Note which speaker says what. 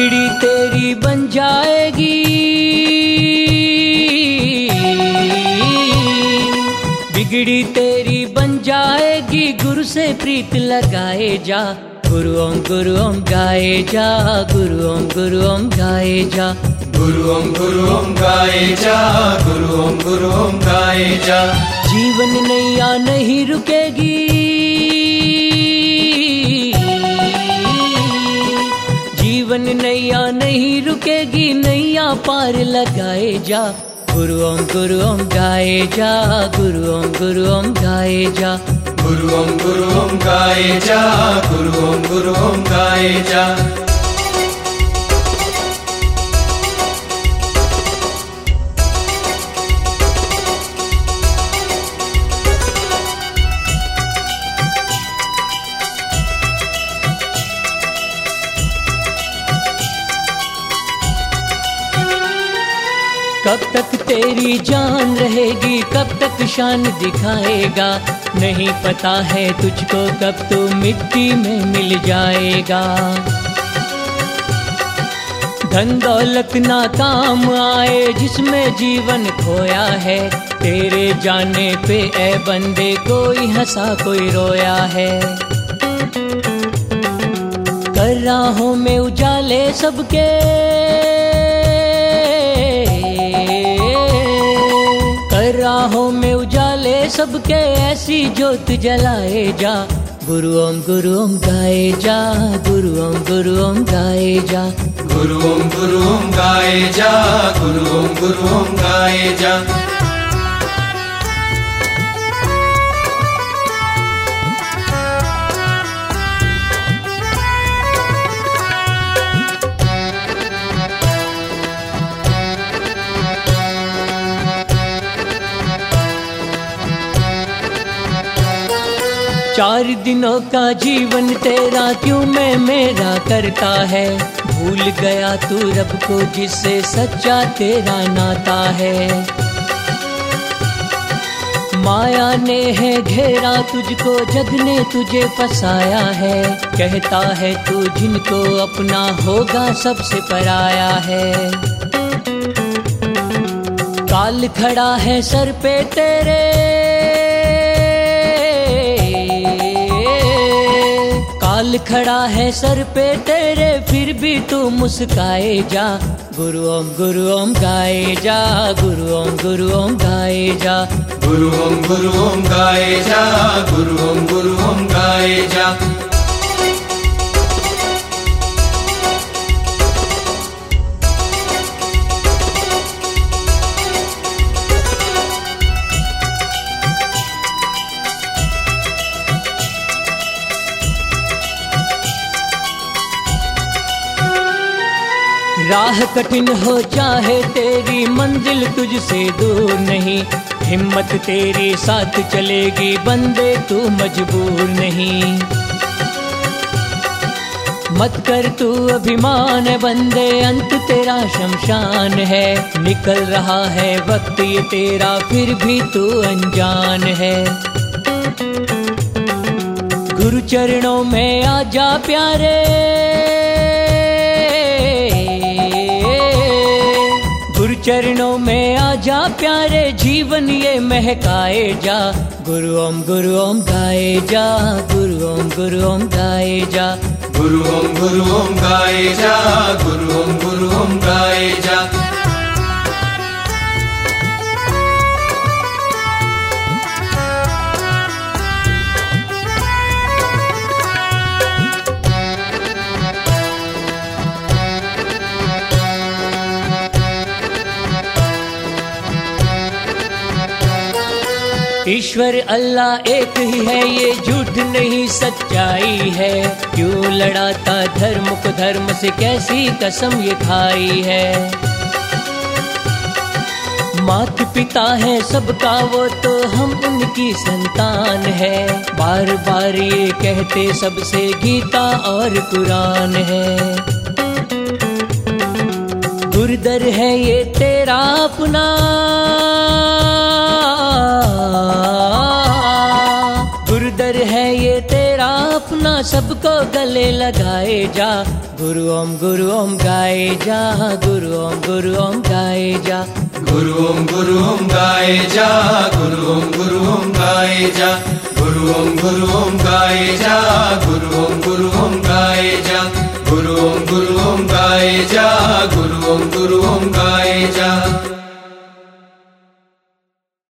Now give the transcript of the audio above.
Speaker 1: बिगड़ी तेरी बन जाएगी। बिगड़ी तेरी बन जाएगी। गुरु से प्रीत लगाए जा। गुरु ओम गुरु ओम गाए जा। गुरु ओम गुरु ओम गाए जा।
Speaker 2: गुरु ओम गुरु ओम गाए जा। गुरु ओम गुरु ओम गाए जा।
Speaker 1: जीवन नैया नहीं रुकेगी। नहीं रुकेगी, नैया पार लगाए जा। गुरु ओम गुरु ओम गाए जा, गुरु ओम गुरु ओम गाए जा।
Speaker 2: गुरु ओम गुरु ओम गाए जा, गुरु ओम गुरु ओम गाए जा।
Speaker 1: कब तक तेरी जान रहेगी, कब तक शान दिखाएगा? नहीं पता है तुझको कब तू मिट्टी में मिल जाएगा। धन दौलत ना काम आए, जिसमें जीवन खोया है। तेरे जाने पे ए बंदे कोई हंसा, कोई रोया है। कर राहों में उजाले सबके। राहों में उजाले, सबके ऐसी ज्योत जलाए जा। गुरु ओम गुरु ओम गाए जा, गुरु ओम गुरु ओम गाए जा।
Speaker 2: गुरु ओम गुरु ओम गाए जा, गुरु ओम गुरु ओम गाए जा।
Speaker 1: चार दिनों का जीवन तेरा क्यों मैं मेरा करता है? भूल गया तू रब को जिससे सच्चा तेरा नाता है। माया ने है घेरा तुझको, जग ने तुझे फसाया है। कहता है तू जिनको अपना होगा सबसे पराया है। काल खड़ा है सर पे तेरे काल खड़ा है सर पे तेरे, फिर भी तू मुस्काए जा। गुरु ओम गुरु ओम गाए जा, गुरु ओम गुरु ओम गाए जा।
Speaker 2: गुरु ओम गुरु ओम गाए जा।
Speaker 1: राह कठिन हो चाहे तेरी, मंजिल तुझसे दूर नहीं। हिम्मत तेरे साथ चलेगी, बंदे तू मजबूर नहीं। मत कर तू अभिमान बंदे, अंत तेरा शमशान है। निकल रहा है वक्त, ये तेरा फिर भी तू अनजान है। गुरु चरणों में आ जा प्यारे। चरणों में आ जा प्यारे जीवन, ये महकाए जा। गुरु ओम गुरु ओम गाए जा। गुरु ओम गुरु ओम गाए जा।
Speaker 2: गुरु ओम गुरु ओम गाए जा। गुरु ओम गुरु ओम गाए जा।
Speaker 1: ईश्वर अल्लाह एक ही है, ये झूठ नहीं, सच्चाई है। क्यों लड़ाता धर्म को, धर्म से कैसी कसम ये खाई है? मात पिता है सबका, वो तो हम उनकी संतान है। बार बार ये कहते, सबसे गीता और कुरान है। गुरदर है ये तेरा अपना। सबको गले लगाए जा। गुरु ओम गुरु ओम गाए जा। गुरु ओम गुरु ओम गाए जा।
Speaker 2: गुरु ओम गुरु ओम गाए जा। गुरु ओम गुरु ओम गाए जा। गुरु ओम गुरु ओम गाए जा। गुरु ओम गुरु ओम गाए जा। गुरु ओम गुरु ओम गाए जा। गुरु ओम गुरु ओम गाए जा।